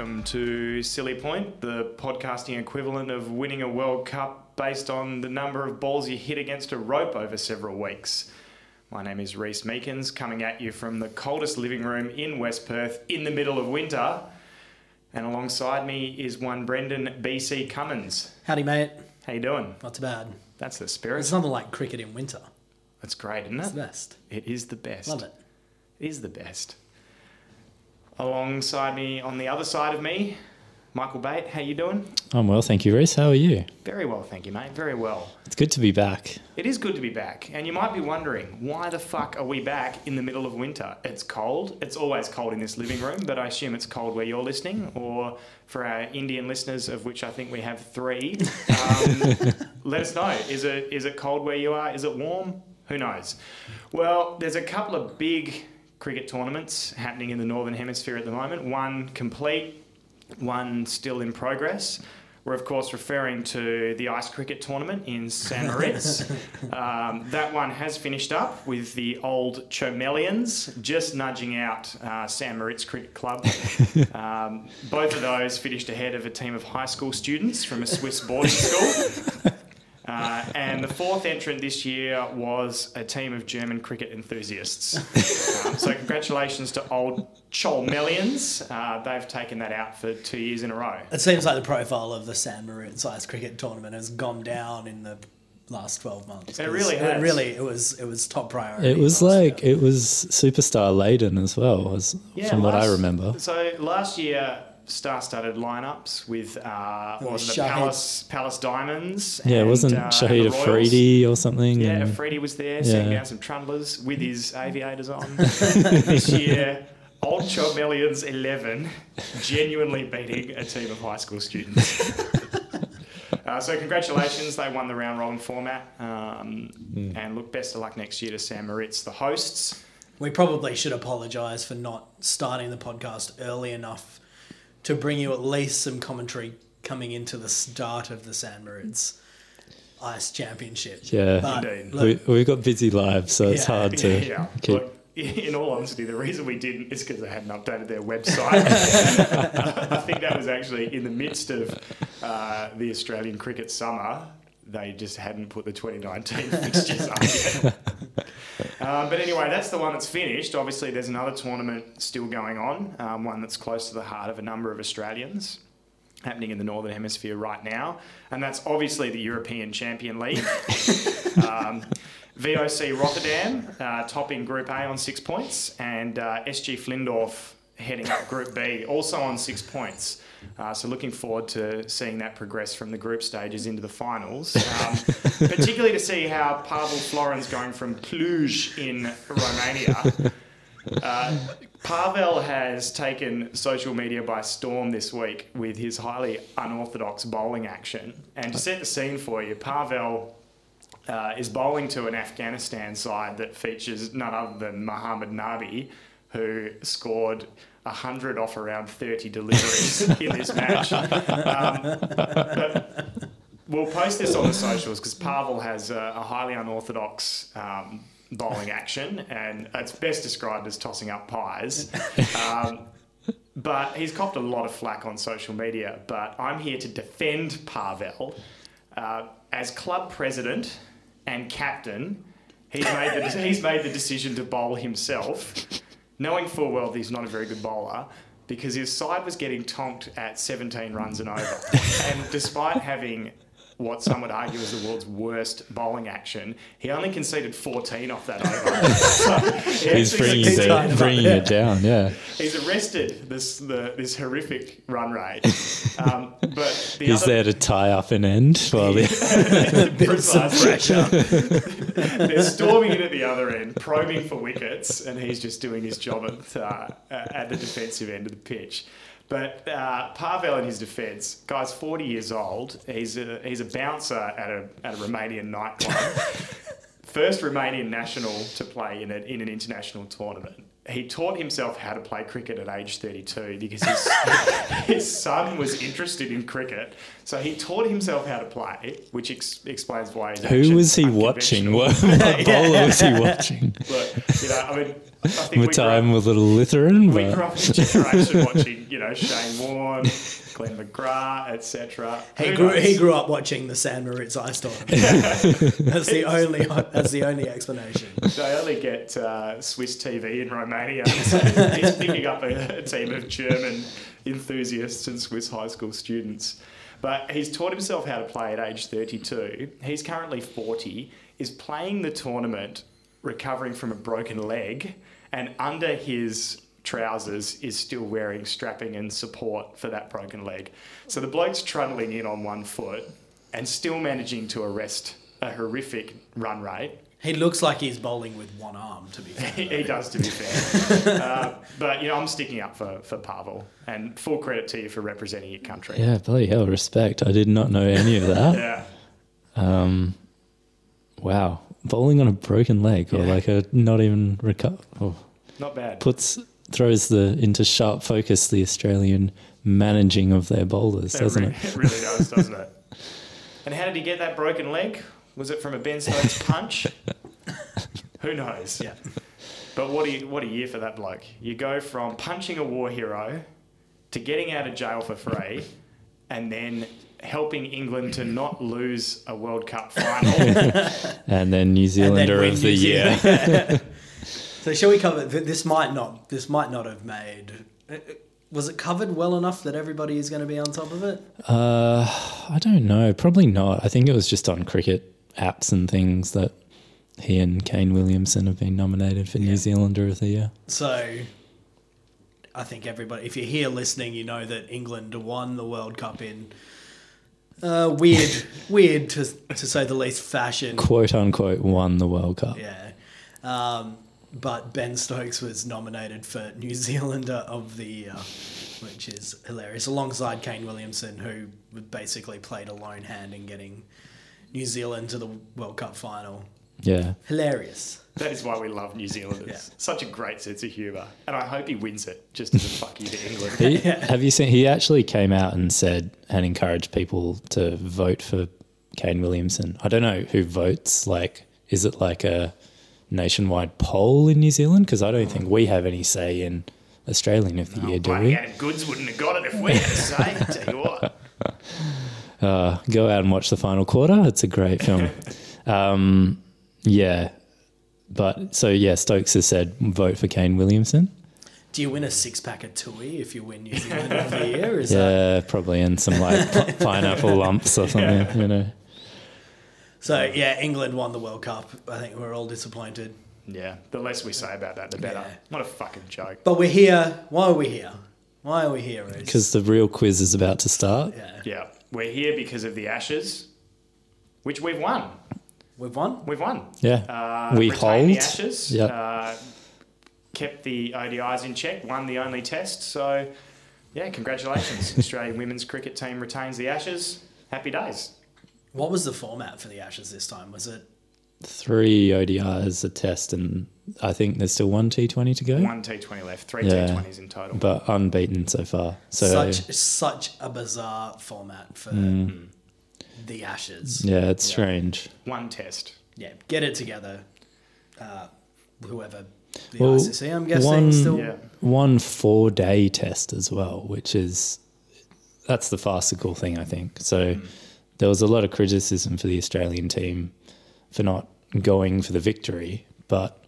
welcome to Silly Point, the podcasting equivalent of winning a World Cup based on the number of balls you hit against a rope over several weeks. My name is Reese Meekins, coming at you from the coldest living room in West Perth in the middle of winter. And alongside me is one Brendan BC Cummins. Howdy, mate. How you doing? Not too bad. That's the spirit. It's nothing like cricket in winter. That's great, isn't It's it? the best. It is the best. Love it. It is the best. Alongside me, on the other side of me, Michael Bate. How you doing? I'm well, thank you, Reese. How are you? Very well, thank you, mate. Very well. It's good to be back. It is good to be back, and you might be wondering why the fuck are we back in the middle of winter? It's cold. It's always cold in this living room, but I assume it's cold where you're listening, or for our Indian listeners, of which I think we have three. Um, let us know. Is it is it cold where you are? Is it warm? Who knows? Well, there's a couple of big cricket tournaments happening in the northern hemisphere at the moment. One complete, one still in progress. We're of course referring to the ice cricket tournament in San Moritz. um, that one has finished up with the old Cholmelians just nudging out uh, San Moritz Cricket Club. um, both of those finished ahead of a team of high school students from a Swiss boarding school. And the fourth entrant this year was a team of German cricket enthusiasts. um, so congratulations to old Cholmelians. Uh, they've taken that out for two years in a row. It seems like the profile of the San Moritz ice cricket tournament has gone down in the last 12 months. It really It has. really, it was, it was top priority. It was like year. it was superstar laden as well, as from what I remember. So last year, star-studded lineups with uh, what was it, the Shahid. Palace Palace Diamonds. Yeah, it and, wasn't uh, Shahid the Afridi or something. Yeah, and- Freddie was there, sitting Yeah. down some trundlers with his aviators on. this year, Old Cholmelians 11 genuinely beating a team of high school students. uh, so, congratulations, they won the round robin format. Um, And look, best of luck next year to Sam Moritz, the hosts. We probably should apologise for not starting the podcast early enough to bring you at least some commentary coming into the start of the San Moritz Ice Championship. Yeah. But, Indeed. look, we, we've got busy lives, so it's hard to yeah. keep. Look, in all honesty, the reason we didn't is because they hadn't updated their website. I think that was actually in the midst of uh, the Australian cricket summer. They just hadn't put the 2019 fixtures up yet. Um, but anyway, that's the one that's finished. Obviously, there's another tournament still going on, um, one that's close to the heart of a number of Australians happening in the Northern Hemisphere right now, and that's obviously the European Champion League. um, VOC Rotterdam uh, topping Group A on six points, and uh, SG Findorff heading up Group B also on six points. Uh, so looking forward to seeing that progress from the group stages into the finals, um, particularly to see how Pavel Florin's going from Cluj in Romania. Uh, Pavel has taken social media by storm this week with his highly unorthodox bowling action. And to set the scene for you, Pavel uh, is bowling to an Afghanistan side that features none other than Muhammad Nabi, who scored 100 off around 30 deliveries in this match. Um, but we'll post this on the socials because Pavel has a, a highly unorthodox um, bowling action, and it's best described as tossing up pies. Um, but he's copped a lot of flack on social media. But I'm here to defend Pavel uh, as club president and captain. He's made the he's made the decision to bowl himself, knowing full well that he's not a very good bowler. Because his side was getting tonked at 17 runs and over. and despite having what some would argue is the world's worst bowling action, he only conceded 14 off that over. So he He's bringing, you, down, bringing yeah. you down, yeah. He's arrested this the, this horrific run rate. Um, but the He's other, there to tie up an end while the, pressure. They're storming in at the other end, probing for wickets, and he's just doing his job at, uh, at the defensive end of the pitch. But uh, Pavel, in his defence, guy's 40 years old. He's a, he's a bouncer at a, at a Romanian nightclub. First Romanian national to play in, a, in an international tournament. He taught himself how to play cricket at age 32 because his, his son was interested in cricket. So he taught himself how to play, which ex- explains why he's Who was he watching? What, what bowler was he watching? But, you know, I mean, I think we grew, Time up, with little Lutheran, we but grew up in a generation watching, you know, Shane Warne, Glenn McGrath, etc. He grew, he grew up watching the San Moritz Ice Tournament. that's the only that's the only explanation. They only get uh, Swiss TV in Romania. So he's picking up a, a team of German enthusiasts and Swiss high school students. But he's taught himself how to play at age 32. He's currently 40, is playing the tournament recovering from a broken leg, and under his trousers is still wearing strapping and support for that broken leg. So the bloke's trundling in on one foot and still managing to arrest a horrific run rate. He looks like he's bowling with one arm. To be fair, He, he does, to be fair. uh, but you know, I'm sticking up for for Pavel, and full credit to you for representing your country. yeah, bloody hell, respect. I did not know any of that. Yeah. Um, wow, bowling on a broken leg or Yeah. like a not even recover oh, not bad. puts throws the into sharp focus the Australian managing of their bowlers, doesn't re- it? It really does, doesn't it? And how did he get that broken leg? Was it from a Ben Stokes punch? Who knows? yeah. But what a what a year for that bloke! You go from punching a war hero to getting out of jail for free, and then helping England to not lose a World Cup final. And then New And then Zealander win of the New year. So shall we cover? th- This might not. This might not have made. uh, Was it covered well enough that everybody is going to be on top of it? Uh, I don't know. Probably not. I think it was just on cricket apps and things that he and Kane Williamson have been nominated for Yeah. New Zealander of the Year. So, I think everybody, if you're here listening, you know that England won the World Cup in uh, weird, weird to to say the least fashion. Quote unquote won the World Cup. Yeah. Um, but Ben Stokes was nominated for New Zealander of the Year, which is hilarious, alongside Kane Williamson, who basically played a lone hand in getting New Zealand to the World Cup final. Yeah. Hilarious. that is why we love New Zealanders. Yeah. Such a great sense of humour, and I hope he wins it just as a fuck you to England. He, Have you seen? He actually came out and said and encouraged people to vote for Kane Williamson. I don't know who votes. Like, is it like a nationwide poll in New Zealand? Because I don't think we have any say in Australian of the Year, do we? Adam Goodes wouldn't have got it if we had say. Tell you what. Uh, go out and watch the final quarter. It's a great film. um, yeah. But so, yeah, Stokes has said vote for Kane Williamson. Do you win a six pack of Tui if you win New Zealand of the Year? Is that Yeah, probably, and some like pi- pineapple lumps or something, you know. So? Yeah, England won the World Cup. I think we're all disappointed, Yeah, the less we say about that, the better. Yeah. What a fucking joke. but we're here. Why are we here? Why are we here? Because the real quiz is about to start. yeah, Yeah, we're here because of the Ashes, which we've won. we've won. We've won. Yeah. Uh, we retained hold. the Ashes. Yep. Uh, kept the ODIs in check. Won the only test. So, yeah, congratulations. Australian women's cricket team retains the Ashes. Happy days. What was the format for the Ashes this time? Was it Three ODIs, a test, and I think there's still one T20 to go, One T20 left. Three Yeah. T20s in total. but unbeaten so far. So such such a bizarre format for the Ashes? yeah, it's strange. One test. Yeah, get it together. Uh, whoever the Well, ICC, I'm guessing, one- still. Yeah. One four day test as well, which is that's the farcical thing I think. So there was a lot of criticism for the Australian team for not going for the victory, but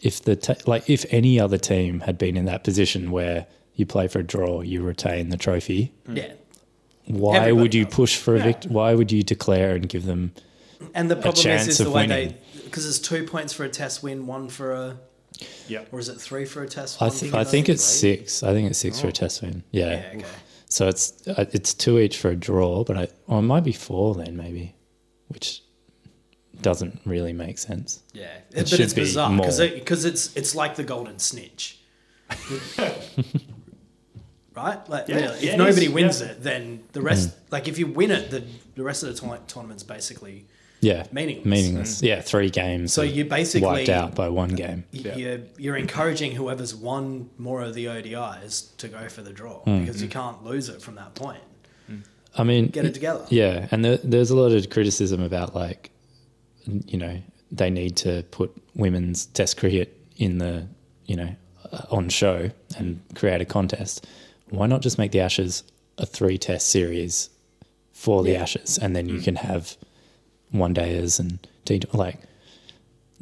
if the te- like if any other team had been in that position where you play for a draw, you retain the trophy. Mm. Yeah, Why Everybody would you does. push for a Yeah. victory? Why would you declare and give them? and the problem is, chance is the way winning. they because it's two points for a test win, one for a, Yep. or is it three for a test? I, one th- for I a- think it's six. I think it's six for a oh. test win. Yeah. Yeah, okay. So it's uh, it's two each for a draw, but I, or it might be four then maybe, which doesn't really make sense. Yeah, It but should it's be bizarre because more. because it's it's like the golden snitch, right? Like, Yeah, really, yeah, if it nobody is, wins yeah. it, then the rest, like if you win it, the the rest of the tour- tournament's basically Yeah, Meaningless. Meaningless. Yeah, three games. So you're you basically- wiped out by one game. You're, you're encouraging whoever's won more of the ODIs to go for the draw Hmm. because you can't lose it from that point. I mean, Get it together. Yeah, and there, there's a lot of criticism about like, you know, they need to put women's Test cricket in the, you know, uh, on show and create a contest. Why not just make the Ashes a three Test series for the Yeah. Ashes, and then you can have one dayers and T like.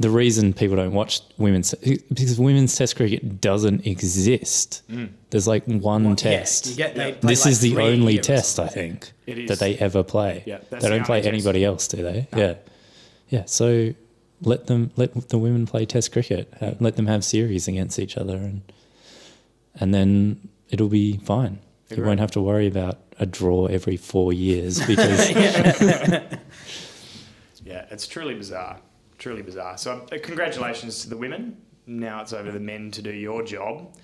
The reason people don't watch women's because women's Test cricket doesn't exist. There's like one Well, test you get- this like is the only test I think that they ever play. Yeah, they don't play only test. anybody else, do they? Yeah, yeah. So let them let the women play Test cricket. Ha- Let them have series against each other, and and then it'll be fine. You Agreed. won't have to worry about a draw every four years because Yeah, it's truly bizarre. Truly bizarre. So, uh, congratulations to the women. Now it's over to the men to do your job.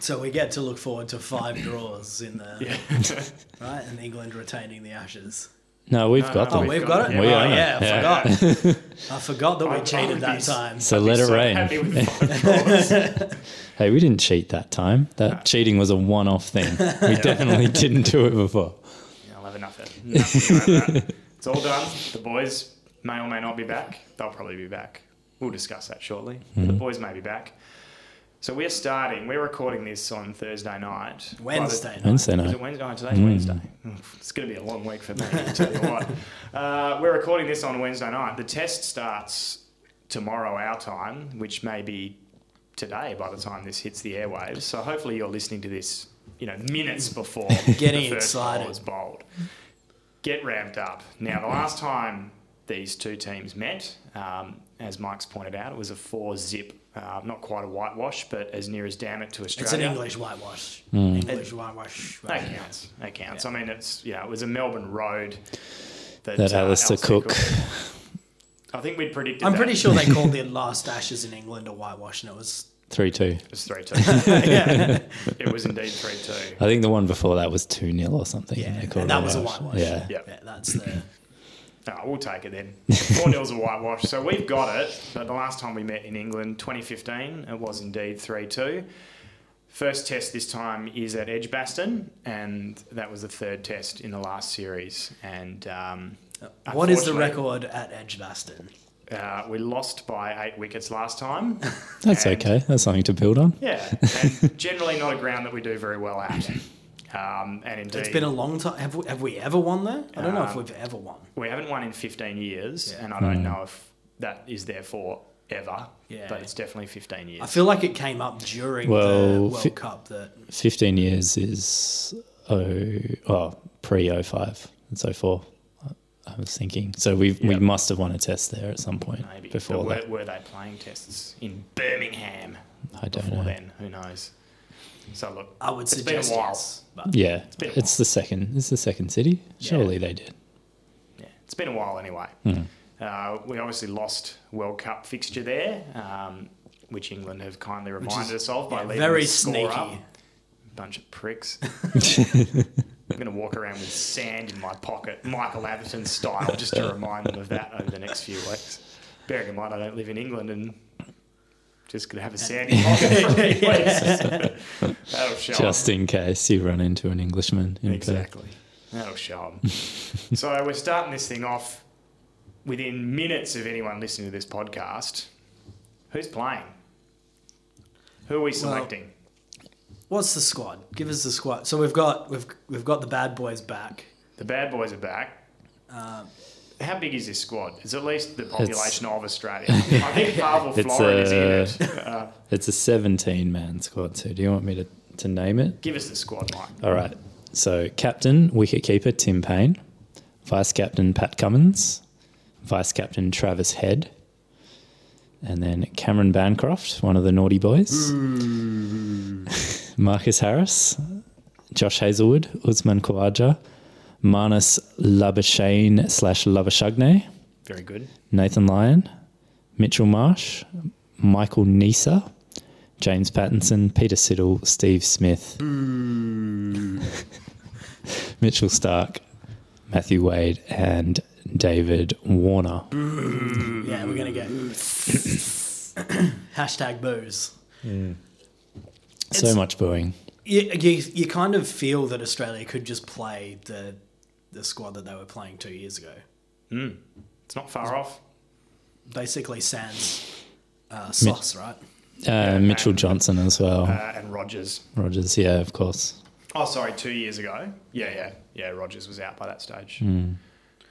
So we get to look forward to five draws in the Yeah. right, and England retaining the Ashes. no, we've No, got no, Oh, we've got it. We oh, own yeah, I Yeah. forgot. I forgot that we I- I cheated would that be- time. So I'd let it so rain. happy with five draws. Hey, we didn't cheat that time. That cheating was a one-off thing. We definitely didn't do it before. Yeah, I'll have enough of nothing over that. It's all done. The boys may or may not be back. They'll probably be back. We'll discuss that shortly. But The boys may be back. So we're starting. We're recording this on Thursday night. Wednesday night. Wednesday night. Is it Wednesday? Oh, today's Wednesday. It's going to be a long week for me, I tell you what. Uh, we're recording this on Wednesday night. The test starts tomorrow, our time, which may be today by the time this hits the airwaves. So hopefully you're listening to this, you know, minutes before Getting the first excited. ball is bowled. Get ramped up. Now, the last time these two teams met, um, as Mike's pointed out, it was a four zip, uh, not quite a whitewash, but as near as damn it to Australia. It's Australia. an English whitewash. Hmm. English whitewash. That counts. That counts. I mean, it's yeah, it was a Melbourne road that, That uh, Alastair Cook. I think we'd predicted. I'm that. pretty sure they called the last Ashes in England a whitewash, and it was Three two. it was three two. It was indeed three two. I think the one before that was two 0 or something. yeah, they and that was a whitewash. whitewash. Yeah. Yeah. yeah, that's the Oh, we'll take it then. Four nils a whitewash. So we've got it. But the last time we met in England, 2015, it was indeed three two. First test this time is at Edgbaston, and that was the third test in the last series. And um, What is the record at Edgbaston? Uh, we lost by eight wickets last time. That's And- okay. That's something to build on. Yeah, and generally not a ground that we do very well at. Um, and indeed, It's been a long time. Have we, have we ever won there? I don't know if Um, we've ever won. we haven't won in 15 years, Yeah. and I don't know if that is therefore ever. Yeah. but it's definitely 15 years. I feel like it came up during the World fi- Cup that Fifteen years is oh, oh pre 05. It's 04. I was thinking. So we we must have won a test there at some point Maybe before but were, that. were they playing tests in Birmingham I don't before know. then? Who knows? So look, I would It's been a while. yes, but Yeah, been a it's the second. It's the second city. Surely they did. yeah, it's been a while anyway. Hmm. Uh, we obviously lost World Cup fixture there, um, which England have kindly reminded us of by yeah, leaving very the score sneaky. up. Bunch of pricks. I'm going to walk around with sand in my pocket, Michael Atherton style, just to remind them of that over the next few weeks. Bearing in mind, I don't live in England and just going to have a sandy pocket for a few weeks. That'll show 'em. Just in case you run into an Englishman in Perth. Exactly. That'll show 'em. so we're starting this thing off within minutes of anyone listening to this podcast. Who's playing? Who are we selecting? what's the squad? Give us the squad. So we've got we've we've got the bad boys back. the bad boys are back. Um, How big is this squad? It's at least the population of Australia. I think Pavel It's, Florin is in it. Uh, It's a 17 man squad. So do you want me to, to name it? give us the squad, Mike. All right. So captain, wicketkeeper Tim Paine, vice captain Pat Cummins, vice captain Travis Head, and then Cameron Bancroft, one of the naughty boys, Marcus Harris, Josh Hazlewood, Usman Khawaja, Marnus Labashane slash Labashagne, Very good. Nathan Lyon, Mitchell Marsh, Michael Neser, James Pattinson, Peter Siddle, Steve Smith, Mitchell Starc, Matthew Wade, and David Warner. Yeah, we're gonna get hashtag booze. Mm. So It's- much booing. You, you you kind of feel that Australia could just play the the squad that they were playing two years ago. It's not far off. Basically, sans uh, sauce, right? Uh, Mitchell and- Johnson as well. Uh, and Rogers. Rogers, yeah, of course. Oh, sorry, two years ago. Yeah, yeah, yeah. Rogers was out by that stage. Hmm.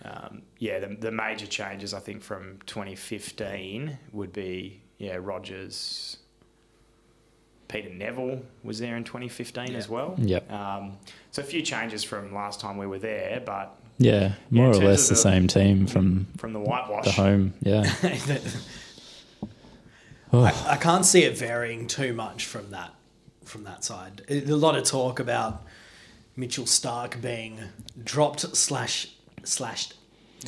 Um, yeah, the, the major changes I think from 2015 would be yeah Rogers. Peter Nevill was there in 2015 as well. Yep. Um, so a few changes from last time we were there, but Yeah, more in or less the the- same team from from the whitewash. the home. Yeah. Oh, I, I can't see it varying too much from that from that side. It- a lot of talk about Mitchell Starc being dropped slash slashed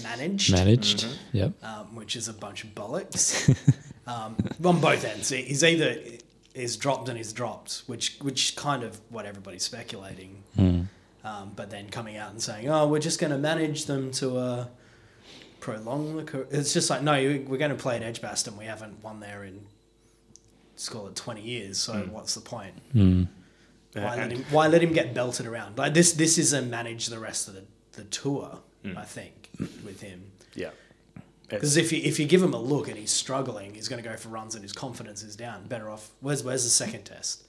managed, managed. Yep. um, which is a bunch of bollocks um, on both ends. He's either is dropped and is dropped, which which kind of what everybody's speculating. Um, but then coming out and saying, "Oh, we're just going to manage them to uh, prolong the." Career. It's just like, no, we're going to play at Edgbaston. We haven't won there in, let's call it twenty years. So what's the point? Hmm. Uh, Why let him? Why let him get belted around? Like this. This is a manage the rest of the, the tour. I think with him. yeah. Because if you if you give him a look and he's struggling, he's going to go for runs and his confidence is down. Better off. Where's where's the second test?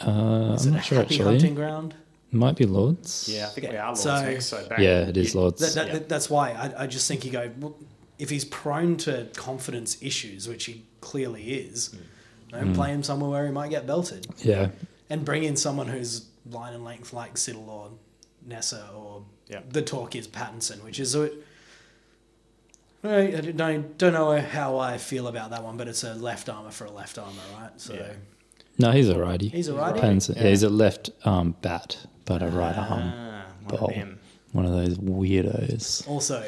Uh, Is I'm it a not sure happy actually. hunting ground? Might be Lords. Yeah, I think Yeah, we are Lords so- next. So back, Yeah, it is Lords. That, that, Yeah. that- that's why I, I just think you go. Well, if he's prone to confidence issues, which he clearly is, don't play him somewhere where he might get belted, yeah. and bring in someone who's line and length like Siddle or Neser or Yeah. the talk is Pattinson, which is a. I don't, don't know how I feel about that one, but it's a left armour for a left armour, right? So Yeah. No, he's a righty. He's a righty? Pattinson- yeah. Yeah. he's a left arm bat, but a right arm Ah, one ball. of them. One of those weirdos. also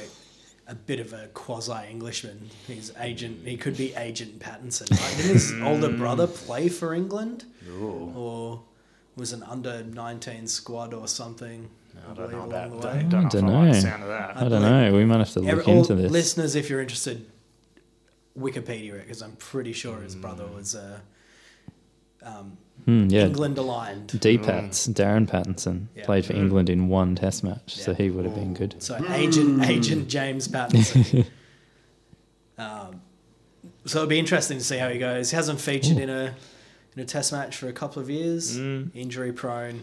a bit of a quasi Englishman. He's agent. He could be Agent Pattinson. Right? Didn't his older brother play for England, Ooh. or was an under nineteen squad or something? I don't know believe that. along the Don't, way. don't know Dunno. I like sound of that. I don't know. We might have to look Every- into this. Listeners, if you're interested, Wikipedia it because I'm pretty sure his brother Mm. was uh, um, Hmm, yeah. England aligned. D-Pats, Darren Pattinson, Yeah. played for England in one test match, so Yeah. he would have been good. So agent agent James Pattinson. um, so it'll be interesting to see how he goes. He hasn't featured in a in a test match for a couple of years. Mm. Injury prone.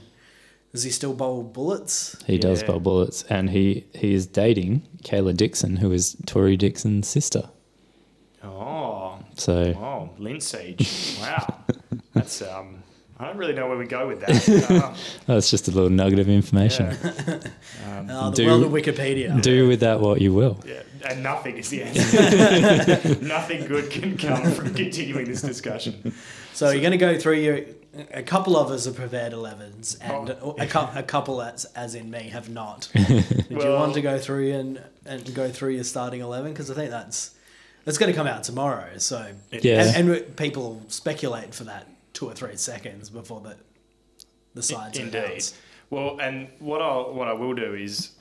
Does he still bowl bullets? He does bowl bullets, and he, he is dating Kayla Dixon, who is Tori Dixon's sister. Oh, So oh, linseed. Wow, that's um. I don't really know where we go with that. Uh, that's just a little nugget of information. yeah. Um, Uh, the Do- world of Wikipedia. Do with that what you will. yeah, and nothing is the answer. nothing good can come from continuing this discussion. So you're going to go through your. A couple of us have prepared 11s, and Oh. a, cou- a couple, as, as in me, have not. Did you want to go through and, and go through your starting 11? Because I think that's that's going to come out tomorrow. So Yeah. and, and people speculate for that two or three seconds before the the sides are Indeed. announced. Well, and what I what I will do is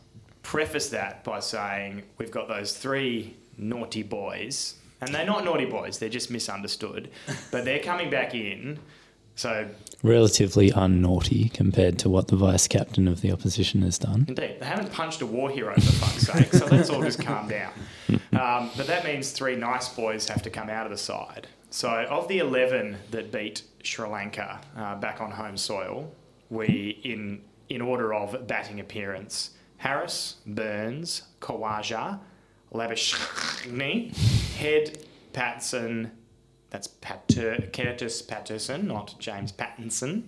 preface that by saying we've got those three naughty boys, and they're not naughty boys; they're just misunderstood. but they're coming back in. So Relatively unnaughty compared to what the vice captain of the opposition has done. indeed, they haven't punched a war hero for fuck's sake. So let's all just calm down. Um, but that means three nice boys have to come out of the side. So of the eleven that beat Sri Lanka uh, back on home soil, we in in order of batting appearance: Harris, Burns, Khawaja, Labishni, Head, Patson. That's Pater, Curtis Patterson, not James Pattinson.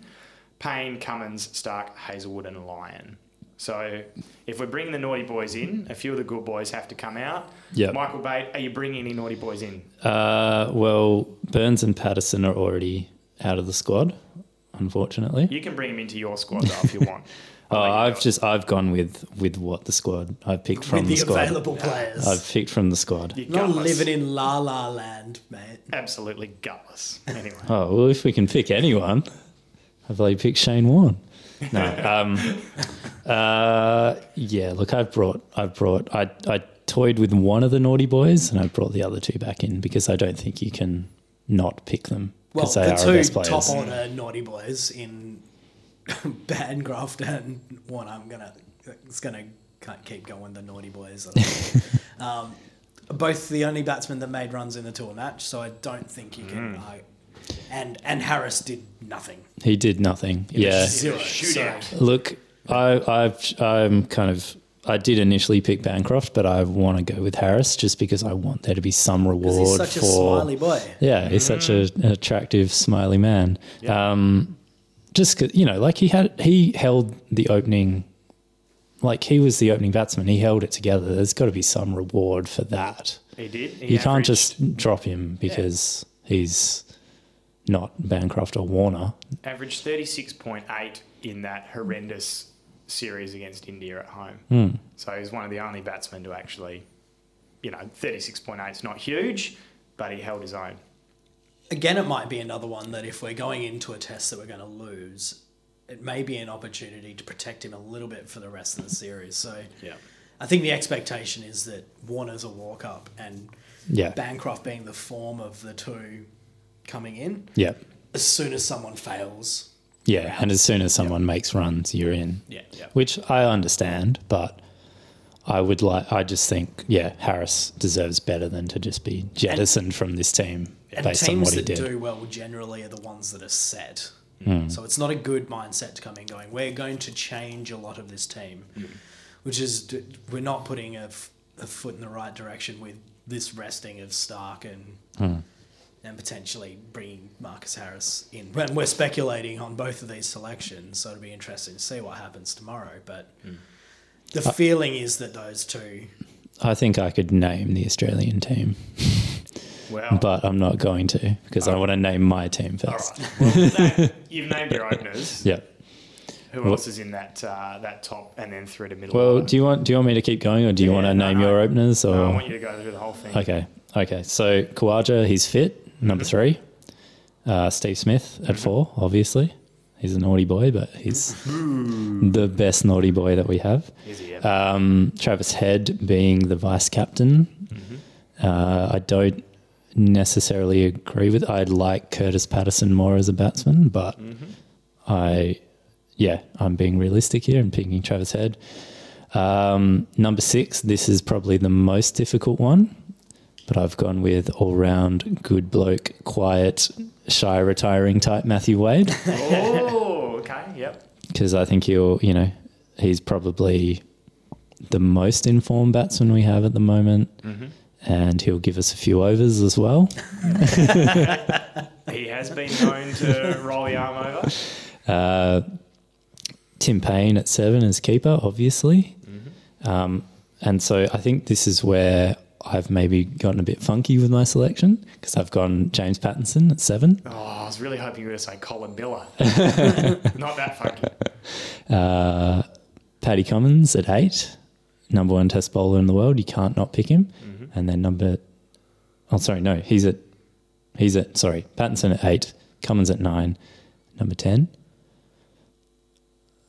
Paine, Cummins, Starc, Hazlewood, and Lyon. So if we're bringing the naughty boys in, a few of the good boys have to come out. Yep. Michael Bate, are you bringing any naughty boys in? Uh, well, Burns and Patterson are already out of the squad, unfortunately. You can bring him into your squad though if you want. Oh, I'll let you I've just I've gone with with what the squad I've picked from With the, the squad. available players. I've picked from the squad. You're Not gutless. living in La La Land, mate. Absolutely gutless. Anyway. Oh well, if we can pick anyone, I've only picked Shane Warne. No. Um, uh, yeah. Look, I've brought. I've brought. I I toyed with one of the naughty boys, and I brought the other two back in because I don't think you can not pick them Well, they the are two best top players. order naughty boys in Bancroft and one I'm gonna it's gonna can't keep going the naughty boys. um, both the only batsmen that made runs in the tour match, so I don't think you can. Mm. I, and and Harris did nothing. He did nothing. Yeah. Zero. Shootout. So, Look, I, I've, I'm kind of. I did initially pick Bancroft, but I want to go with Harris just because I want there to be some reward he's such for. a smiley boy. Yeah, he's such a, an attractive, smiley man. Um, just 'cause- you know, like he had, he held the opening, like he was the opening batsman. He held it together. There's got to be some reward for that. He did. He you can't just drop him because he's not Bancroft or Warner. averaged 36.8 in that horrendous series against India at home. Hmm. So he's one of the only batsmen to actually, you know, 36.8 is not huge, but he held his own. Again, it might be another one that if we're going into a test that we're going to lose, it may be an opportunity to protect him a little bit for the rest of the series. So Yeah. I think the expectation is that Warner's a walk up and Yeah, Bancroft being the form of the two coming in. yeah, As soon as someone fails, yeah. And as soon as someone makes runs, you're in. yeah, yeah. which I understand, but I would like. I just think, yeah, Harris deserves better than to just be jettisoned from this team And based on what he did that did. do well generally are the ones that are set. Hmm. So it's not a good mindset to come in going, we're going to change a lot of this team, which is we're not putting a, f- a foot in the right direction with this resting of Starc and Hmm. And potentially bringing Marcus Harris in. When we're speculating on both of these selections, so it'll be interesting to see what happens tomorrow. But the Uh, feeling is that those two, I think I could name the Australian team, Well, but I'm not going to because I want to name my team first. right. Well, that, you've named your openers. Yeah. Who Well- else is in that uh, that top and then through to middle? Well, order? do you want do you want me to keep going, or do you Yeah, want to no, name no. your openers? Or No, I want you to go through the whole thing. okay, okay. So Khawaja, he's fit. Number Mm-hmm. three. Uh, Steve Smith at four. Obviously, he's a naughty boy, but he's the best naughty boy that we have. Is he? Um, Travis Head being the vice captain. Uh, I don't necessarily agree with. I'd like Curtis Patterson more as a batsman, but I, yeah, I'm being realistic here and picking Travis Head. Um, number six. This is probably the most difficult one, but I've gone with all round good bloke, quiet, shy, retiring type Matthew Wade oh, okay. Yep. because I think he'll, you know, he's probably the most informed batsman we have at the moment, and he'll give us a few overs as well. He has been known to roll the arm over. Uh, Tim Paine at seven as keeper, obviously, um, and so I think this is where I've maybe gotten a bit funky with my selection because I've gone James Pattinson at seven. Oh, I was really hoping you were going to say Colin Miller. Not that funky. Uh, Paddy Cummins at eight, number one test bowler in the world. You can't not pick him. Mm-hmm. And then number, oh, sorry, no, he's at, he's at, sorry, Pattinson at eight, Cummins at nine, number 10,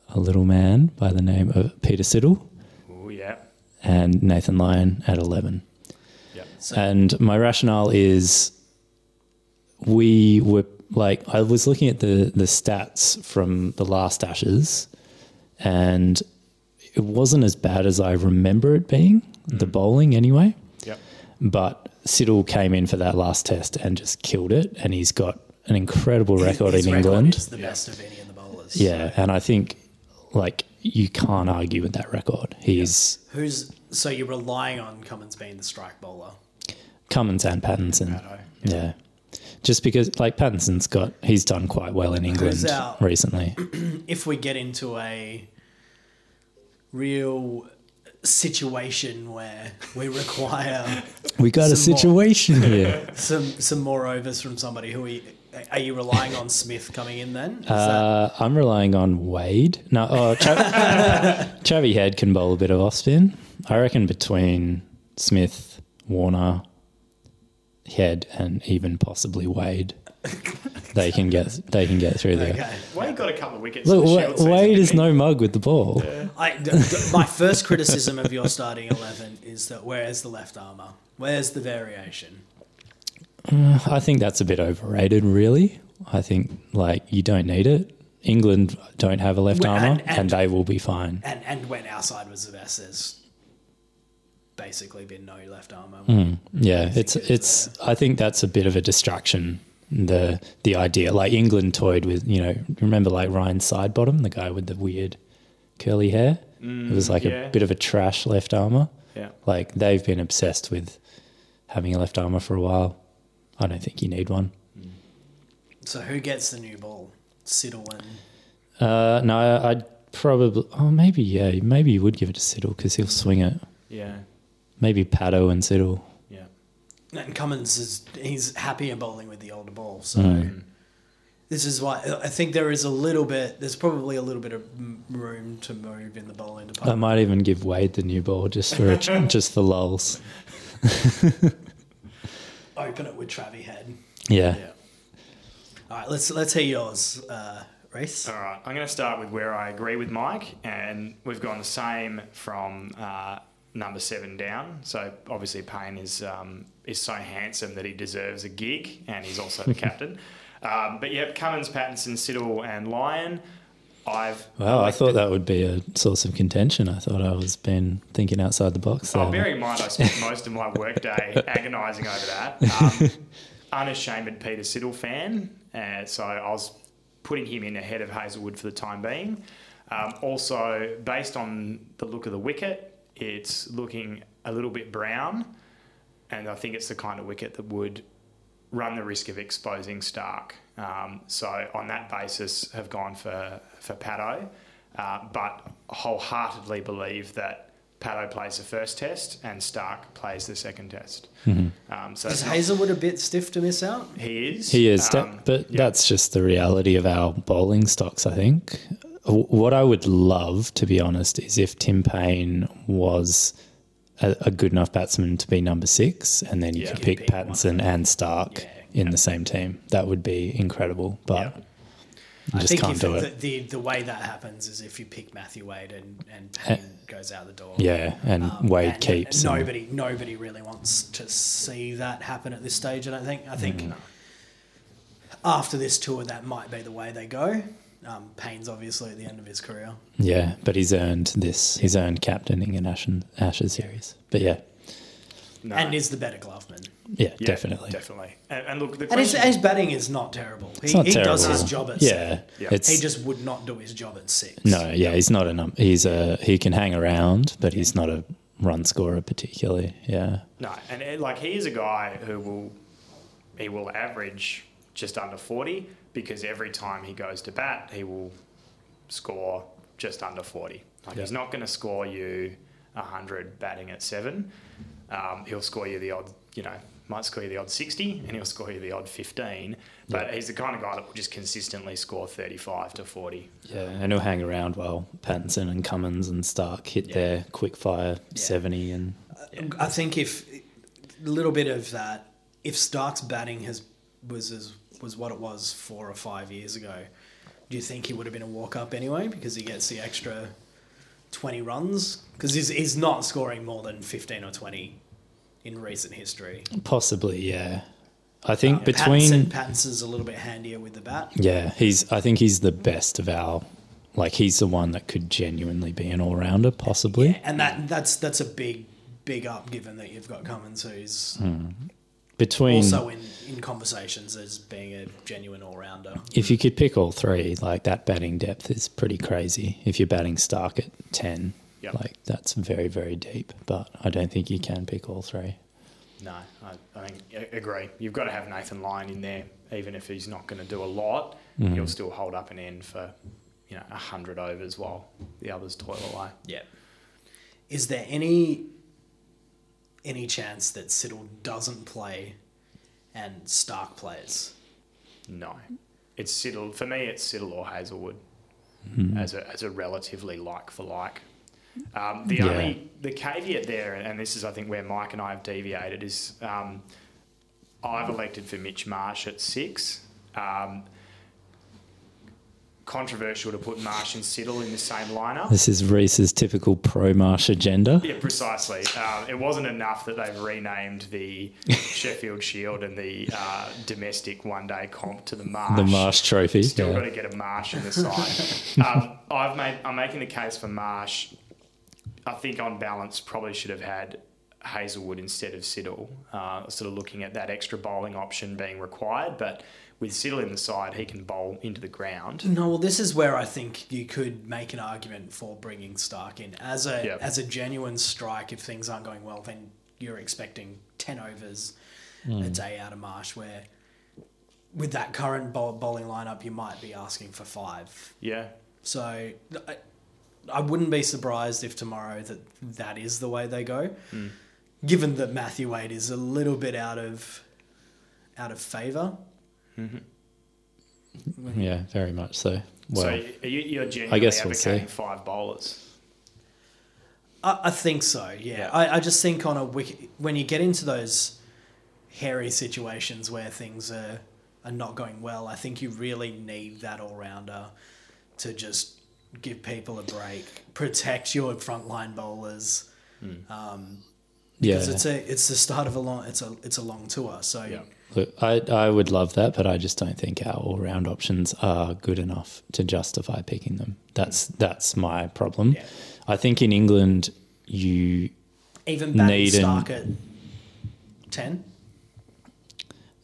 a little man by the name of Peter Siddle. Oh, yeah. And Nathan Lyon at 11. So. And my rationale is we were like, I was looking at the, the stats from the last Ashes, and it wasn't as bad as I remember it being, mm. the bowling anyway. Yep. But Siddle came in for that last test and just killed it, and he's got an incredible record His in record England. Is the yeah. best of any of the bowlers. Yeah, so. and I think like you can't argue with that record. He's yeah. who's so you're relying on Cummins being the strike bowler Cummins and Pattinson. Patto, Yeah. Just because like Pattinson's got he's done quite well in England out? recently. If we get into a real situation where we require We got a Some more. situation here. some some more overs from somebody who we are you relying on Smith coming in then? Uh, I'm relying on Wade. No, oh, Chav- Chavy Head can bowl a bit of off spin. I reckon between Smith, Warner, Head, and even possibly Wade. they can get they can get through there. Okay. Wade got a couple of wickets. Look, in the Wa- Shield season, Wade is no mug with the ball. I, d- d- my first criticism of your starting 11 is that where's the left armour? Where's the variation? Uh, I think that's a bit overrated, really. I think like you don't need it. England don't have a left Well, armour, and- and, and- they will be fine. And and when our side was the best, there's basically been no left armour. Mm, yeah, it's it's it's. I think that's a bit of a distraction. The the idea, like England toyed with, you know, remember like Ryan Sidebottom, the guy with the weird curly hair. it was like yeah. a bit of a trash left armour. Yeah. Like they've been obsessed with having a left armour for a while. I don't think you need one. So who gets the new ball? Siddle and Uh, no, I'd probably. Oh, maybe yeah. Maybe you would give it to Siddle because he'll swing it. Yeah. Maybe Pato and Siddle. Yeah. and Cummins is he's happier bowling with the older ball. So Mm. this is why I think there is a little bit. There's probably a little bit of room to move in the bowling department. I might even give Wade the new ball just for a, just for lulls. Open it with Travie Head. Yeah. Yeah. All right, let's let's hear yours, uh, Reese. All right, I'm going to start with where I agree with Mike, and we've gone the same from uh, number seven down. So obviously, Paine is um, is so handsome that he deserves a gig, and he's also the captain. Um, but yep, Cummins, Pattinson, Siddle, and Lyon. I've Wow, I thought that would be a source of contention. I thought I was been thinking outside the box there. Oh, bear in mind, I spent most of my workday agonising over that. Um, unashamed Peter Siddle fan, uh, so I was putting him in ahead of Hazlewood for the time being. Um, also, based on the look of the wicket, it's looking a little bit brown, and I think it's the kind of wicket that would run the risk of exposing Starc. Um, so on that basis, have gone for for Pato, uh, but wholeheartedly believe that Pato plays the first test and Starc plays the second test. Um, so Is Hazlewood a bit stiff to miss out? he is. He is, um, but yeah. that's just the reality of our bowling stocks, I think. W- What I would love, to be honest, is if Tim Paine was a, a good enough batsman to be number six, and then you Yeah. could pick pick one. Pattinson and Starc Yeah, in the same team. That would be incredible, but Yeah. you I just think can't if do the, it. the the way that happens is if you pick Matthew Wade and and Paine goes out the door. Yeah, and Um, Wade and- keeps. and and- nobody, nobody really wants to see that happen at this stage. I don't think. I think Mm. after this tour, that might be the way they go. Um, Paine's obviously at the end of his career. Yeah, but he's earned this. He's earned captaining an Ashes, Ashes series. But yeah, No. and is the better gloveman. yeah, Yeah, definitely. definitely. And, and look, the And his, question, his batting is not terrible. He, It's not he does his job at Yeah, seven. Yeah. it's He just would not do his job at six. no, yeah, he's not a num- he's a he can hang around, but he's not a run scorer particularly. Yeah, no, and it, like he is a guy who will he will average just under forty because every time he goes to bat, he will score just under forty. Like he's not going to score you hundred batting at seven. Um, he'll score you the odd, you know, might score you the odd sixty, and he'll score you the odd fifteen. But he's the kind of guy that will just consistently score thirty-five to forty. yeah, and he'll hang around while Pattinson and Cummins and Starc hit Yeah. their quick fire seventy and I think if a little bit of that, if Starc's batting has was as was what it was four or five years ago, do you think he would have been a walk up anyway because he gets the extra twenty runs? Because he's he's not scoring more than fifteen or twenty in recent history. possibly yeah. I think Um, between Pattinson, Pattinson's a little bit handier with the bat. yeah, he's I think he's the best of our like he's the one that could genuinely be an all rounder possibly. Yeah, and that that's that's a big big up given that you've got Cummins who's Between also in, in conversations as being a genuine all rounder. If you could pick all three, like that batting depth is pretty crazy. If you're batting Starc at 10, Yep. like that's very, very deep. But I don't think you can pick all three. No, I, I think I agree. You've got to have Nathan Lyon in there, even if he's not going to do a lot. Mm-hmm. He'll still hold up an end for you know hundred overs while the others toil away. Yeah. Is there any any chance that Siddle doesn't play and Starc plays? No, it's Siddle for me. It's Siddle or Hazlewood as a as a relatively like for like. Um, the Yeah. only the caveat there, and this is I think where Mike and I have deviated, is um, I've elected for Mitch Marsh at six. Um, controversial to put Marsh and Siddle in the same lineup. This is Reese's typical pro Marsh agenda. Yeah, precisely. Um, it wasn't enough that they've renamed the Sheffield Shield and the uh, domestic one day comp to the Marsh. The Marsh Trophy. Still yeah. got to get a Marsh in the side. um, I've made. I'm making the case for Marsh. I think on balance probably should have had Hazlewood instead of Siddle. Uh, sort of looking at that extra bowling option being required, but with Siddle in the side, he can bowl into the ground. No, well, this is where I think you could make an argument for bringing Starc in as a Yep. as a genuine strike. If things aren't going well, then you're expecting ten overs a day out of Marsh. Where with that current bowl, bowling lineup, you might be asking for five. Yeah, So I, I wouldn't be surprised if tomorrow that that is the way they go. Given that Matthew Wade is a little bit out of out of favor. Yeah, very much so. Well, so you, you're genuinely guess we'll see. five bowlers. I, I think so. Yeah, Yeah. I, I just think on a wicket when you get into those hairy situations where things are are not going well, I think you really need that all rounder to just give people a break, protect your frontline bowlers. Um, yeah. because it's a it's the start of a long it's a it's a long tour. So Yeah. Look, I, I would love that, but I just don't think our all round options are good enough to justify picking them. That's that's my problem. Yeah. I think in England, you even Need an- Starc at ten.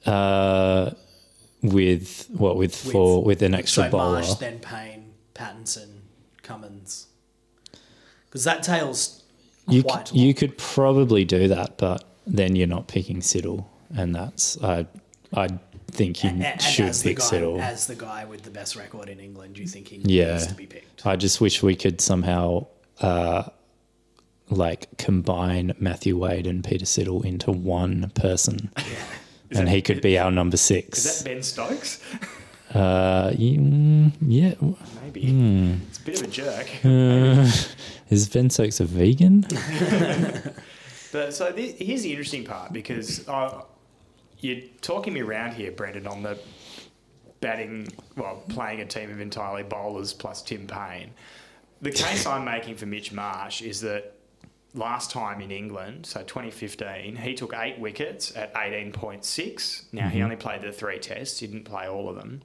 uh, with what with four with an extra so bowler. Marsh, then Paine, Pattinson, Cummins. Because that tail's You quite c- you could probably do that, but then you're not picking Siddle, and that's I I think you and, and should pick guy, Siddle. as the guy with the best record in England, you think he Yeah. needs to be picked? I just wish we could somehow uh, like combine Matthew Wade and Peter Siddle into one person, Is and that- he could be our number six. Is that Ben Stokes? Uh, mm, yeah. Maybe. Hmm. It's a bit of a jerk. Uh, is Ben Stokes a vegan? But so th- here's the interesting part because uh, you're talking me around here, Brendan, on the batting, well, playing a team of entirely bowlers plus Tim Paine. The case I'm making for Mitch Marsh is that last time in England, so 2015, he took eight wickets at 18.6. Now, he only played the three tests, he didn't play all of them.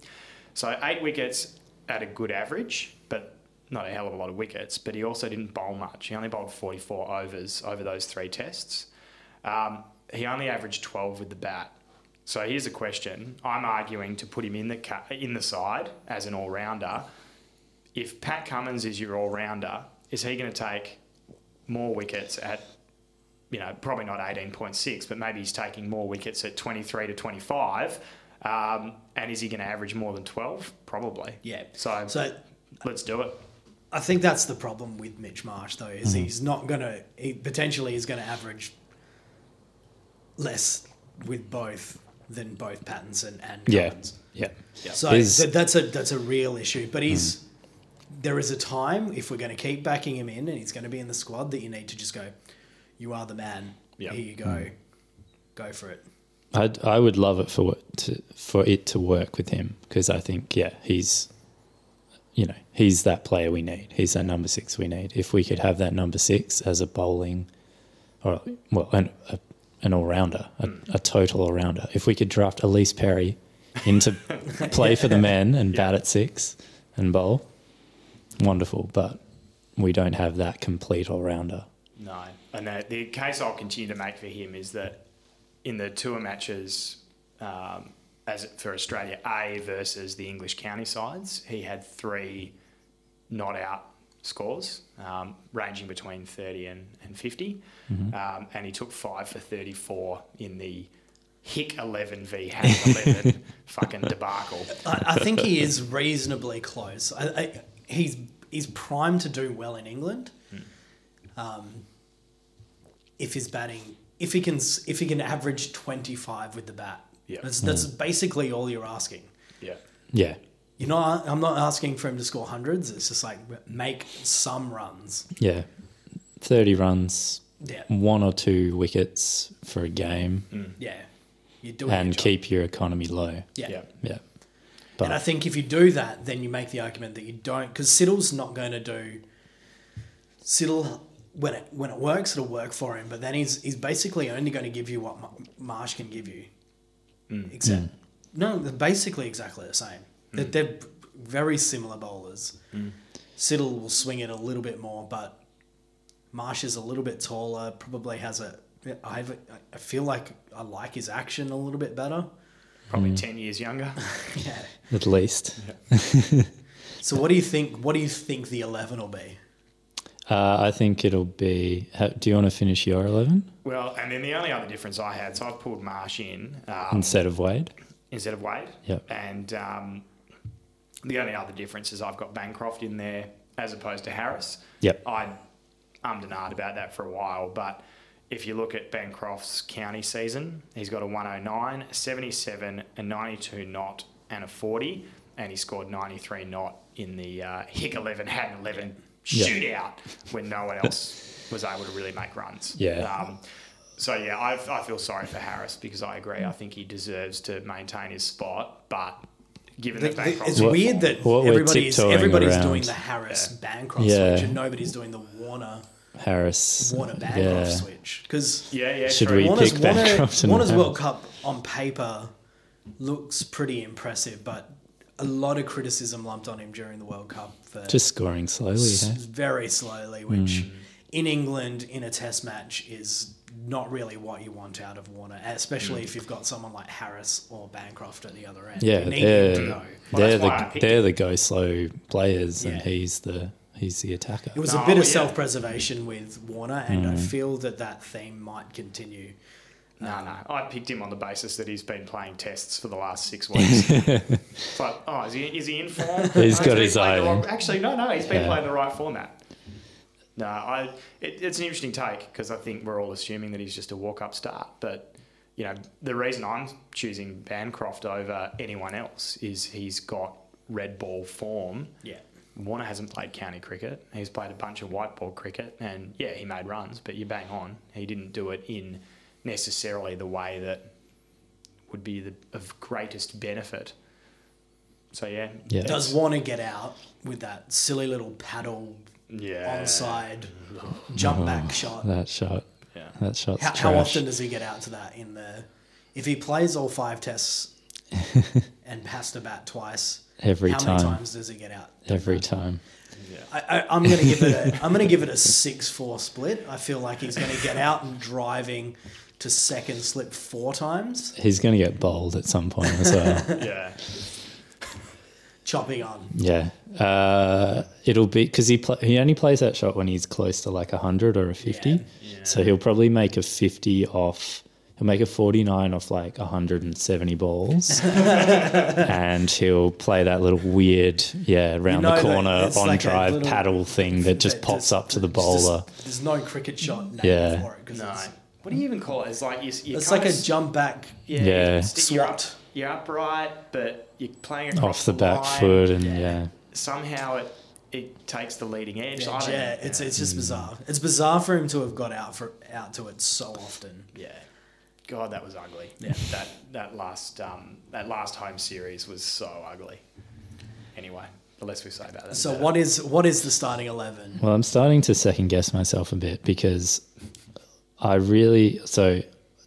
So, eight wickets at a good average, not a hell of a lot of wickets. But he also didn't bowl much. He only bowled 44 overs over those three tests. Um, he only averaged 12 with the bat. So here's a question. I'm arguing to put him in the ca- in the side as an all-rounder. If Pat Cummins is your all-rounder, is he going to take more wickets at you know, probably not 18.6, but maybe he's taking more wickets at 23 to 25. Um, and is he going to average more than 12? Probably. Yeah. So, So let's do it. I think that's the problem with Mitch Marsh, though, is Mm-hmm. he's not going to, he potentially is going to average less with both than both Pattinson and Yeah. Cummins. Yeah. So th- that's a that's a real issue. But he's there is a time if we're going to keep backing him in and he's going to be in the squad that you need to just go. You are the man. Yeah. Here you go. Go for it. I'd, I would love it for to, for it to work with him because I think yeah he's you know he's that player we need. He's that number six we need. If we could have that number six as a bowling or well an, a, an all rounder a, a total all rounder if we could draft Elise Perry into play for the men and bat at six and bowl wonderful. But we don't have that complete all rounder No. And the, the case I'll continue to make for him is that in the tour matches, um, as for Australia A versus the English county sides, he had three not out scores, um, ranging between 30 and, and 50. Um, and he took five for 34 in the Hick 11 v Hack 11 fucking debacle. I, I think he is reasonably close. I, I, he's he's primed to do well in England. Um, if his batting, if he can, if he can average twenty five with the bat, Yeah. that's that's hmm. basically all you're asking. Yeah. yeah You're not. I'm not asking for him to score hundreds. It's just like make some runs. yeah 30 runs Yeah, one or two wickets for a game hmm. yeah. You're doing and your keep your economy low. Yeah. Yeah. Yeah. and I think if you do that, then you make the argument that you don't, because Siddle's not going to do. Siddle, when it when it works, it'll work for him. But then he's he's basically only going to give you what Marsh can give you. Mm. Except, mm. no, they're basically exactly the same. Mm. They're, they're very similar bowlers. Siddle will swing it a little bit more, but Marsh is a little bit taller. Probably has a. I have a, I feel like I like his action a little bit better. Probably 10 years younger. Yeah. At least. So what do you think? What do you think the eleven will be? Uh, I think it'll be. Do you want to finish your 11 Well, and then the only other difference I had, so I've pulled Marsh in um, instead of Wade? instead of Wade. Yep. And um, the only other difference is I've got Bancroft in there as opposed to Harris. Yep. I ummed and ahed about that for a while, but if you look at Bancroft's county season, he's got a 109, a 77, a 92 knot, and a 40, and he scored 93 knot in the uh, Hick 11, had an 11 Yeah. shootout when no one else was able to really make runs. Yeah. Um, so yeah, I, I feel sorry for Harris because I agree. I think he deserves to maintain his spot, but given The- that the- Bancroft's it's What- weird that what we're everybody's everybody's around. doing the Harris Bancroft Yeah. switch and nobody's doing the Warner Harris. Warner Bancroft yeah. switch because yeah, yeah, Should true. we- Warner's, pick Warner, Bancroft Warner's World Cup on paper looks pretty impressive, but a lot of criticism lumped on him during the World Cup for Just scoring slowly. s- Hey? very slowly, which hmm. in England in a Test match is not really what you want out of Warner, especially hmm. if you've got someone like Harris or Bancroft at the other end. Yeah, you need him to they're, they're that's why I the they're the go slow players, and he's the he's the attacker. It was No, a bit of yeah. self preservation with Warner, and I hmm. feel that that theme might continue. No, um, no. I picked him on the basis that he's been playing tests for the last six weeks. it's like, oh, is he, is he in form? He's got his eye wrong- Actually, no, no. He's been Yeah. playing the right format. No, I. It, it's an interesting take because I think we're all assuming that he's just a walk-up start. But you know, the reason I'm choosing Bancroft over anyone else is he's got red ball form. Yeah. Warner hasn't played county cricket. He's played a bunch of white ball cricket, and yeah, he made runs, but you bang on. He didn't do it in necessarily the way that would be the, of greatest benefit. So yeah, Yeah. Does want to get out with that silly little paddle yeah, onside jump oh, back shot? That shot. Yeah. That shot. How, how often does he get out to that in the? If he plays all five tests and has to bat twice, Every how time. many times does he get out? Every uh, time. I, I, I'm going to give it. A, I'm going to give it a six-four split. I feel like he's going to get out and driving to second slip four times, He's going to get bowled at some point as well. yeah. chopping on. yeah. Uh, it'll be because he pl- he only plays that shot when he's close to like a hundred or a fifty. Yeah. So he'll probably make a fifty off. He'll make a forty nine off like hundred and seventy balls, and he'll play that little weird yeah round know the corner on like drive little- paddle thing that just That pops up to the there's just- bowler. there's no cricket shot named Yeah. for it No. What do you even call it? It's like you, you it's kinda like a s- jump back. Yeah, Yeah. you stick- You're, up, you're upright, but you're playing across Off the back line. foot and yeah. Somehow it it takes the leading edge. Yeah, yeah, it's it's just mm. bizarre. It's bizarre for him to have got out for out to it so often. Yeah. God, that was ugly. Yeah. That that last um, that last home series was so ugly. Anyway, the less we say about that. So better. what is what is the starting eleven? Well, I'm starting to second guess myself a bit because I really so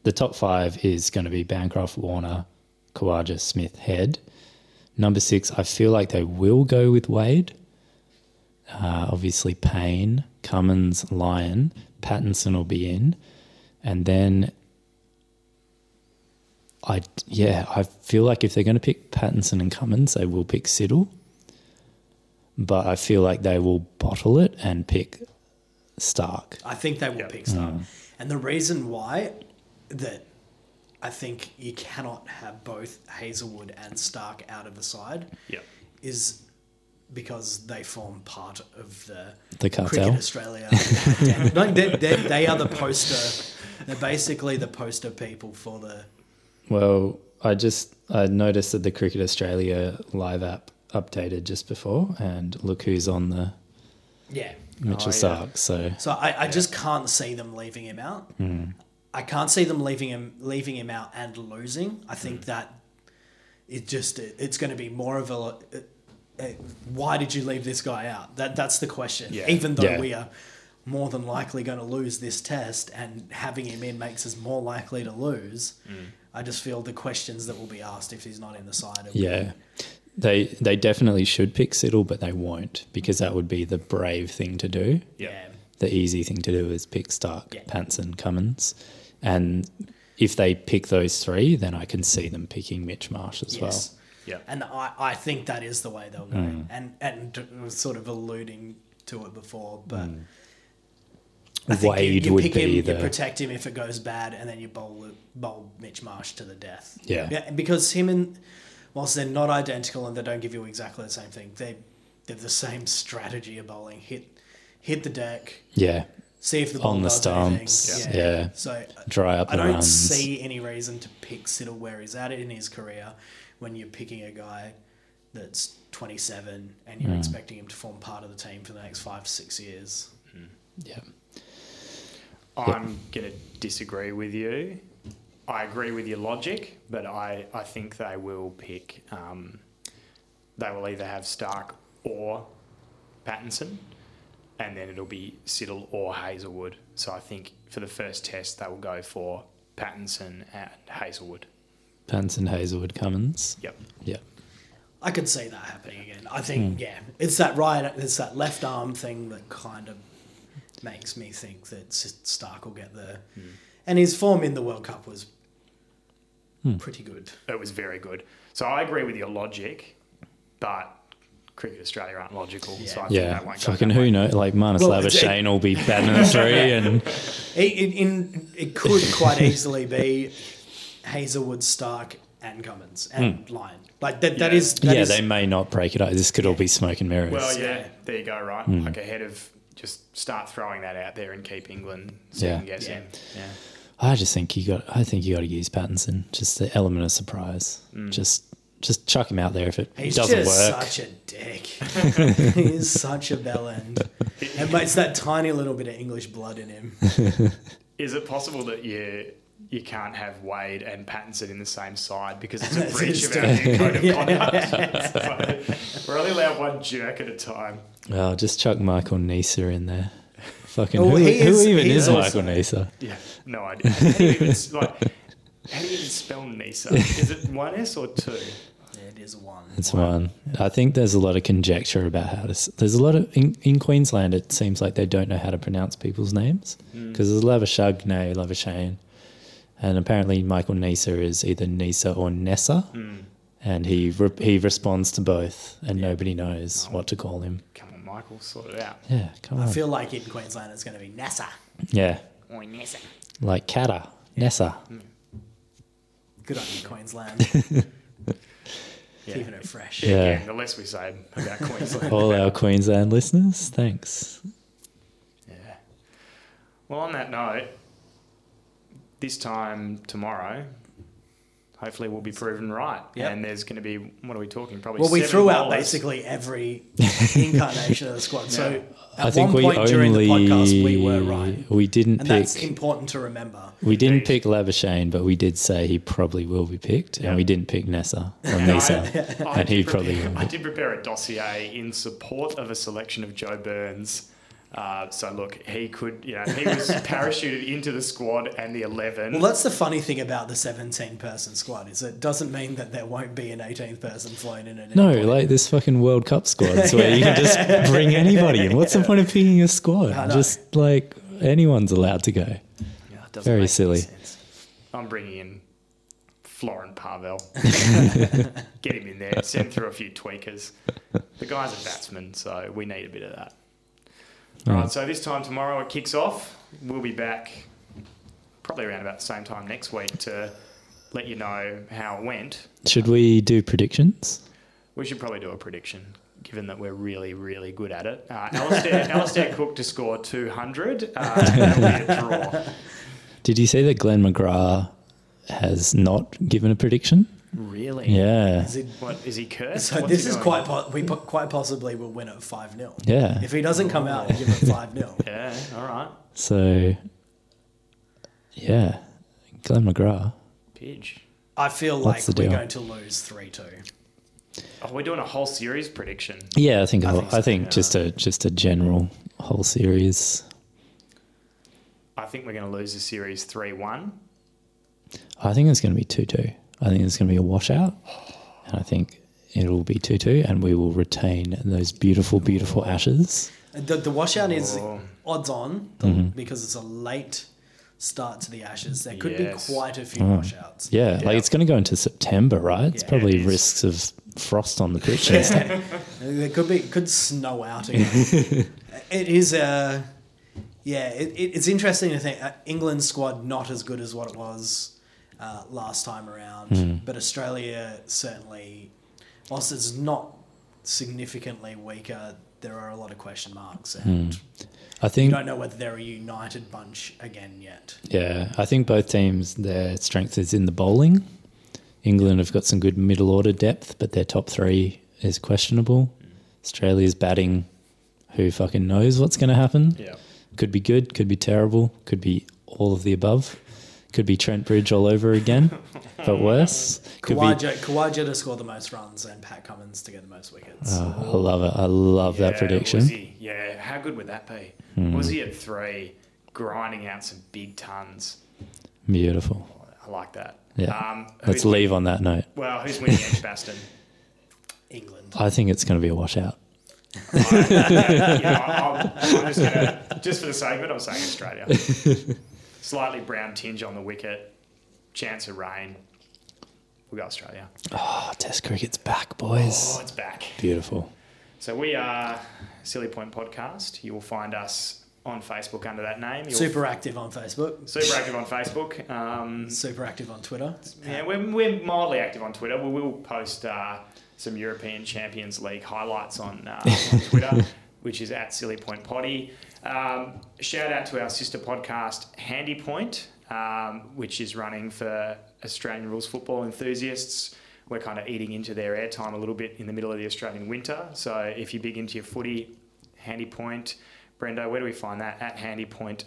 the top five is going to be Bancroft, Warner, Khawaja, Smith, Head. Number six, I feel like they will go with Wade. Uh, obviously, Paine, Cummins, Lyon, Pattinson will be in, and then I yeah I feel like if they're going to pick Pattinson and Cummins, they will pick Siddle but I feel like they will bottle it and pick Starc. I think they will Yeah. pick Starc. Mm. And the reason why that I think you cannot have both Hazlewood and Starc out of the side Yeah. is because they form part of the, The Cricket cartel. Australia. no, they, they, they are the poster. They're basically the poster people for the. Well, I just I noticed that the Cricket Australia live app updated just before, and look who's on the Yeah. Mitchell yeah. Starc. So So I, I just can't see them leaving him out. Hmm. I can't see them leaving him leaving him out and losing. I think Hmm. that it just it, it's going to be more of a, uh, uh, why did you leave this guy out? That that's the question. Yeah. Even though Yeah. we are more than likely going to lose this test, and having him in makes us more likely to lose. Mm. I just feel the questions that will be asked if he's not in the side. Are Yeah. They they definitely should pick Siddle, but they won't because that would be the brave thing to do. yeah. The easy thing to do is pick Starc, Yeah. Panson, Cummins. And if they pick those three, then I can see them picking Mitch Marsh as Yes. Yeah. And I, I think that is the way they'll go. Mm. And and sort of alluding to it before, but Mm. I think you, Wade you would pick be him, you protect him if it goes bad, and then you bowl bowl Mitch Marsh to the death. Yeah. yeah, because him and whilst they're not identical and they don't give you exactly the same thing, they they're the same strategy of bowling. Hit hit the deck, yeah see if the ball On the does anything. stumps, yeah. So dry up I the don't runs. see any reason to pick Siddle where he's at in his career when you're picking a guy that's 27 and you're Mm. expecting him to form part of the team for the next five to six years. Yeah, I'm going to disagree with you. I agree with your logic, but I, I think they will pick. Um, they will either have Starc or Pattinson, and then it'll be Siddle or Hazlewood. So I think for the first test, they will go for Pattinson and Hazlewood. Panson, Hazlewood, Cummins. Yep. Yeah, I could see that happening again. I think, yeah, it's that right, it's that left arm thing that kind of makes me think that Starc will get there. And his form in the World Cup was Hmm. pretty good. It was very good. So I agree with your logic, but Cricket Australia aren't logical. So I think yeah. they won't go Fucking who way. knows? Like Marnus Well, it's- Labuschagne will be batting a three, and It, it, in, it could quite easily be Hazlewood, Starc, and Cummins and Lyon. Like that. That Yeah. is. That yeah, is- they may not break it up. This could all be smoke and mirrors. Well, yeah, Yeah. there you go, right? Hmm. Like ahead of just start throwing that out there and keep England Yeah. second guessing. Yeah. I just think you got. I think you got to use Pattinson. Just the element of surprise. Mm. Just, just chuck him out there if it He's doesn't just work. such a dick. he is such a bell end. And but it's that tiny little bit of English blood in him. Is it possible that you you can't have Wade and Pattinson in the same side because it's a breach of our new code of conduct? So we're only allowed one jerk at a time. Well, just chuck Michael Neser in there. Fucking Oh, who, who is- even is is Michael Neser? Yeah, no idea. How do you even, like, how do you even spell Neser? Is it one S or two? Yeah, it is one. It's one. I think there's a lot of conjecture about how to. There's a lot of in, in Queensland. It seems like they don't know how to pronounce people's names hmm. because there's Lavashagne, Lavashane, and apparently Michael Neser is either Nisa or Nessa, hmm. and he re- he responds to both, and nobody knows oh. what to call him. Come on, Michael, sort it out. Yeah, come I on. I feel like in Queensland it's going to be Nessa. yeah, Oi, Nessa. like Kata, Nessa. Hmm. Good on you, Queensland. Yeah. Keeping it fresh. Yeah. Again, the less we say about Queensland. All our Queensland listeners, thanks. Yeah. Well, on that note, this time tomorrow, hopefully we'll be proven right. Yep. And there's going to be, what are we talking? Probably Well, we seven threw out basically every incarnation of the squad. So at I think one we point during the podcast, we were right. we didn't And pick that's important to remember. we didn't pick Labashane, but we did say he probably will be picked, Yeah. and we didn't pick Nessa or And I- Nisa, I and he did probably will. I did prepare a dossier in support of a selection of Joe Burns. Uh, so look, he could, you know, he was parachuted into the squad and the eleven. Well, that's the funny thing about the 17 person squad is it doesn't mean that there won't be an 18th person flown in at any No, point. like this fucking World Cup squads where you can just bring anybody in. What's the point of picking a squad? I know. Just like anyone's allowed to go. Yeah, it doesn't Very make silly. sense. I'm bringing in Florin Pavel. Get him in there. Send through a few tweakers. The guy's a batsman, so we need a bit of that. All right, so this time tomorrow it kicks off. We'll be back probably around about the same time next week to let you know how it went. Should we do predictions? We should probably do a prediction, given that we're really, really good at it. Uh, Alastair, Alastair Cook to score 200. Uh, that'll be a draw. Did you see that Glenn McGrath has not given a prediction? Really? Yeah. Is it- What is he cursed? so What's this he is doing? quite po- we po- quite possibly will win it 5 0. Yeah. If he doesn't come out and give it 5 0. Yeah. All right. So, yeah, Glenn McGrath. Pidge. I feel like What's the we're deal? going to lose three two. Oh, we're doing a whole series prediction. Yeah, I think I think think, so, just a just a general whole series. I think we're going to lose the series 3 1. I think it's going to be two two. I think it's going to be a washout, and I think it'll be two two, and we will retain those beautiful, beautiful ashes. The, the washout is Oh. odds on the, because it's a late start to the Ashes. There could Yes. be quite a few Oh. washouts. Yeah, Yeah. like it's going to go into September, right? It's Yeah, probably it is. risks of frost on the pitch and stuff. There could be could snow out again. it is uh, yeah. It, it, it's interesting to think uh, England's squad not as good as what it was uh, last time around, but Australia certainly, whilst it's not significantly weaker, there are a lot of question marks, and I think you think don't know whether they're a united bunch again yet. Yeah, I think both teams, their strength is in the bowling. England have got some good middle order depth, but their top three is questionable. Australia's batting, who fucking knows what's going to happen? Yeah. Could be good, could be terrible, could be all of the above. Could be Trent Bridge all over again, but worse. Could be. Khawaja, Khawaja to score the most runs and Pat Cummins to get the most wickets. Oh, I love it. I love that prediction. was he? Yeah, how good would that be? Was he at three, grinding out some big tons? Beautiful. I like that. Yeah. Um, Let's who's- leave on that note. Well, who's winning Edgbaston? England. I think it's going to be a washout. yeah, I'm, I'm just gonna, just for the sake of it, I'm saying Australia. Slightly brown tinge on the wicket, chance of rain. We got Australia. Oh, Test cricket's back, boys. Oh, it's back. Beautiful. So we are Silly Point Podcast. You will find us on Facebook under that name. You'll Super active on Facebook. super active on Facebook. Um, Super active on Twitter. yeah, we're, we're mildly active on Twitter. We will post uh, some European Champions League highlights on, uh, on Twitter, which is at Silly Point Potty. Um, shout out to our sister podcast, Handy Point, um, which is running for Australian rules football enthusiasts. We're kind of eating into their airtime a little bit in the middle of the Australian winter. So if you're big into your footy, Handy Point. Brendo, where do we find that? At Handy Point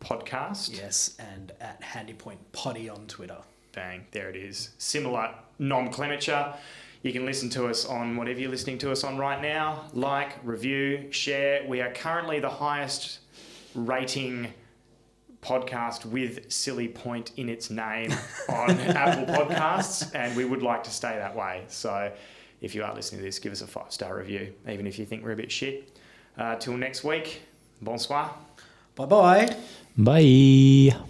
Podcast. Yes, and at Handy Point Potty on Twitter. Bang, there it is. Similar nomenclature. You can listen to us on whatever you're listening to us on right now. Like, review, share. We are currently the highest rating podcast with Silly Point in its name on Apple Podcasts, and we would like to stay that way. So if you are listening to this, give us a five star review, even if you think we're a bit shit. Uh, till next week, bonsoir. Bye bye. Bye.